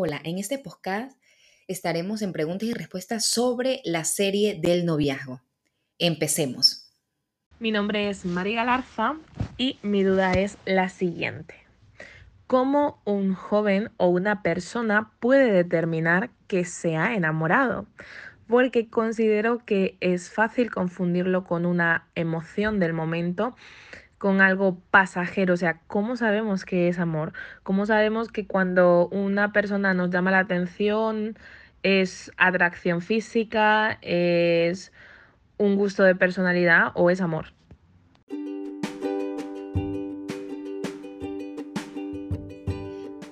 Hola, en este podcast estaremos en preguntas y respuestas sobre la serie del noviazgo. Empecemos. Mi nombre es María Galarza y mi duda es la siguiente. ¿Cómo un joven o una persona puede determinar que se ha enamorado? Porque considero que es fácil confundirlo con una emoción del momento con algo pasajero, o sea, ¿cómo sabemos que es amor? ¿Cómo sabemos que cuando una persona nos llama la atención es atracción física, es un gusto de personalidad o es amor?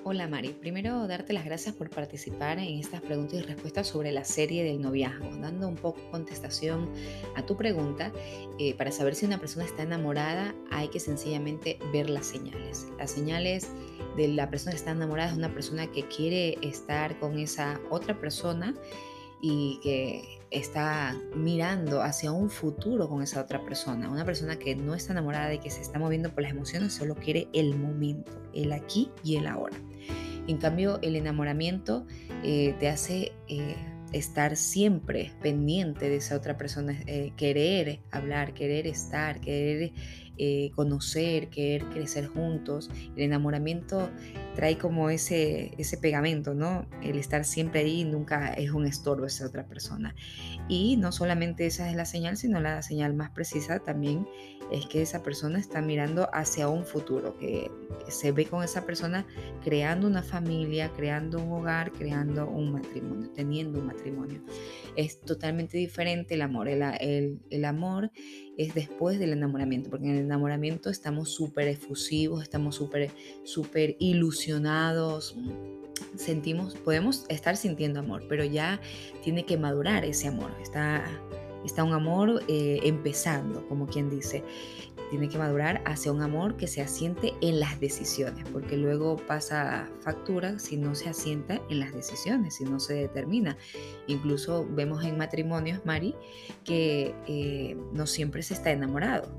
Hola Mari, primero darte las gracias por participar en estas preguntas y respuestas sobre la serie del noviazgo, dando un poco contestación a tu pregunta. Eh, para saber si una persona está enamorada hay que sencillamente ver las señales. Las señales de la persona que está enamorada es una persona que quiere estar con esa otra persona y que está mirando hacia un futuro con esa otra persona. Una persona que no está enamorada y que se está moviendo por las emociones, solo quiere el momento, el aquí y el ahora. En cambio, el enamoramiento eh, te hace eh, estar siempre pendiente de esa otra persona, eh, querer hablar, querer estar, querer conocer, querer crecer juntos. El enamoramiento trae como ese, ese pegamento, ¿no? El estar siempre ahí nunca es un estorbo esa otra persona. Y no solamente esa es la señal, sino la señal más precisa también es que esa persona está mirando hacia un futuro, que se ve con esa persona creando una familia, creando un hogar, creando un matrimonio, teniendo un matrimonio. Es totalmente diferente el amor. El, el, amor es después del enamoramiento, porque en el enamoramiento estamos súper efusivos, estamos súper súper ilusionados, sentimos, podemos estar sintiendo amor, pero ya tiene que madurar ese amor. Está Está un amor eh, empezando, como quien dice. Tiene que madurar hacia un amor que se asiente en las decisiones, porque luego pasa factura si no se asienta en las decisiones, si no se determina. Incluso vemos en matrimonios, Mari, que eh, no siempre se está enamorado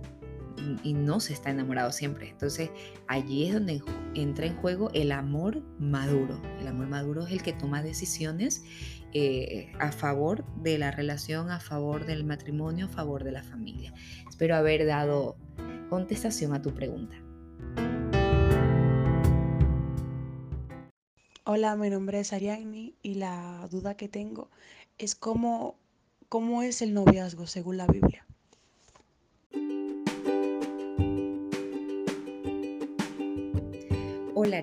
y no se está enamorado siempre. Entonces allí es donde entra en juego el amor maduro. El amor maduro es el que toma decisiones eh, a favor de la relación, a favor del matrimonio, a favor de la familia. Espero haber dado contestación a tu pregunta. Hola, mi nombre es Ariadne y la duda que tengo es cómo, cómo es el noviazgo según la Biblia. Hola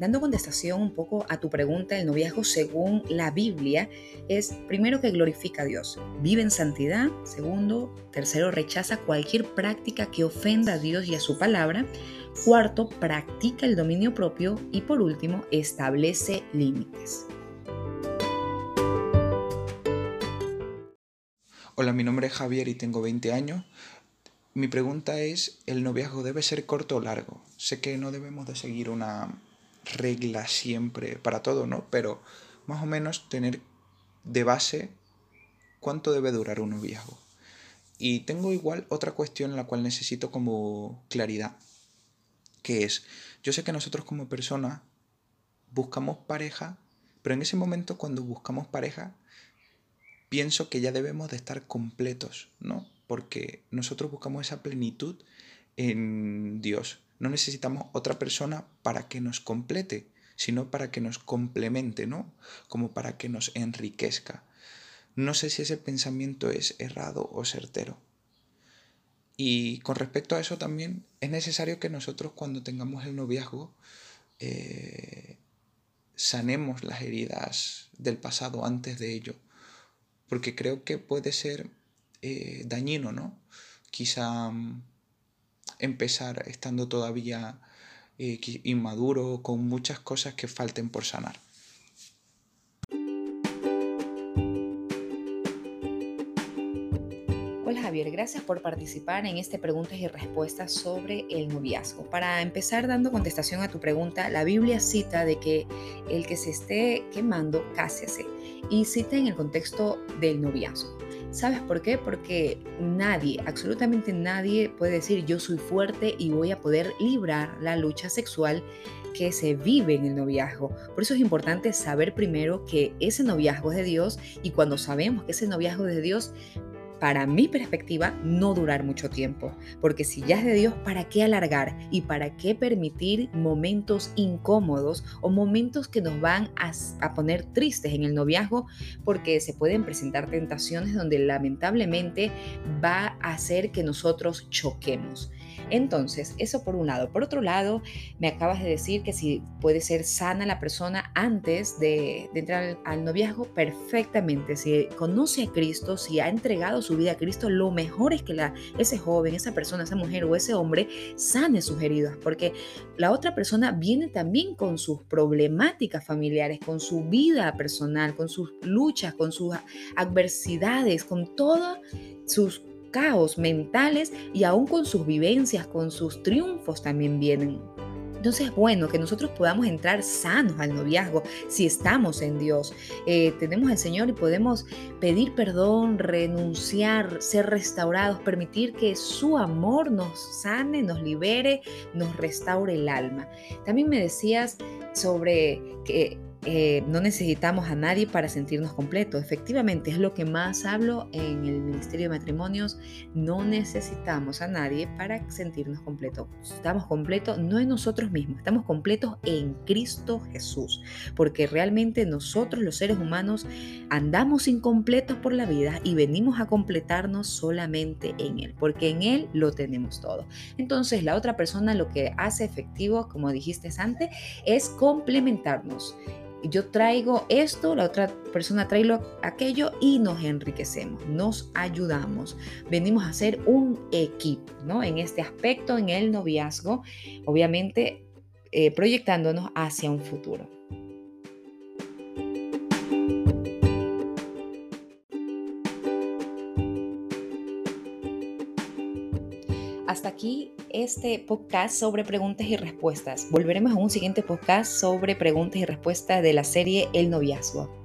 dando contestación un poco a tu pregunta, el noviazgo según la Biblia es primero que glorifica a Dios, vive en santidad, segundo, tercero, rechaza cualquier práctica que ofenda a Dios y a su palabra, cuarto, practica el dominio propio y por último, establece límites. Hola, mi nombre es Javier y tengo 20 años. Mi pregunta es, ¿el noviazgo debe ser corto o largo? Sé que no debemos de seguir una regla siempre para todo, ¿no? Pero más o menos tener de base cuánto debe durar un noviazgo. Y tengo igual otra cuestión en la cual necesito como claridad, que es, yo sé que nosotros como personas buscamos pareja, pero en ese momento cuando buscamos pareja, pienso que ya debemos de estar completos, ¿no? porque nosotros buscamos esa plenitud en Dios. No necesitamos otra persona para que nos complete, sino para que nos complemente, ¿no? Como para que nos enriquezca. No sé si ese pensamiento es errado o certero. Y con respecto a eso también es necesario que nosotros cuando tengamos el noviazgo eh, sanemos las heridas del pasado antes de ello. Porque creo que puede ser eh, dañino, ¿no? Quizá mm, empezar estando todavía eh, inmaduro, con muchas cosas que falten por sanar. Hola Javier, gracias por participar en este preguntas y respuestas sobre el noviazgo. Para empezar dando contestación a tu pregunta, la Biblia cita de que el que se esté quemando, cásese y cita en el contexto del noviazgo. ¿Sabes por qué? Porque nadie, absolutamente nadie puede decir yo soy fuerte y voy a poder librar la lucha sexual que se vive en el noviazgo. Por eso es importante saber primero que ese noviazgo es de Dios y cuando sabemos que ese noviazgo es de Dios, para mi perspectiva, no durar mucho tiempo. Porque si ya es de Dios, ¿para qué alargar? ¿Y para qué permitir momentos incómodos o momentos que nos van a, poner tristes en el noviazgo? Porque se pueden presentar tentaciones donde lamentablemente va a hacer que nosotros choquemos. Entonces, eso por un lado. Por otro lado, me acabas de decir que si puede ser sana la persona antes de, entrar al, noviazgo, perfectamente. Si conoce a Cristo, si ha entregado su vida a Cristo, lo mejor es que la, ese joven, esa persona, esa mujer o ese hombre sane sus heridas, porque la otra persona viene también con sus problemáticas familiares, con su vida personal, con sus luchas, con sus adversidades, con todas sus caos mentales y aún con sus vivencias, con sus triunfos también vienen. Entonces es bueno que nosotros podamos entrar sanos al noviazgo si estamos en Dios. Eh, tenemos al Señor y podemos pedir perdón, renunciar, ser restaurados, permitir que su amor nos sane, nos libere, nos restaure el alma. También me decías sobre que eh, no necesitamos a nadie para sentirnos completos. Efectivamente, es lo que más hablo en el Ministerio de Matrimonios. No necesitamos a nadie para sentirnos completos. Estamos completos no en nosotros mismos, estamos completos en Cristo Jesús. Porque realmente nosotros los seres humanos andamos incompletos por la vida y venimos a completarnos solamente en Él. Porque en Él lo tenemos todo. Entonces la otra persona lo que hace efectivo, como dijiste antes, es complementarnos yo traigo esto, la otra persona trae aquello y nos enriquecemos, nos ayudamos. Venimos a ser un equipo, ¿no? En este aspecto, en el noviazgo, obviamente eh, proyectándonos hacia un futuro. Hasta aquí este podcast sobre preguntas y respuestas. Volveremos a un siguiente podcast sobre preguntas y respuestas de la serie El noviazgo.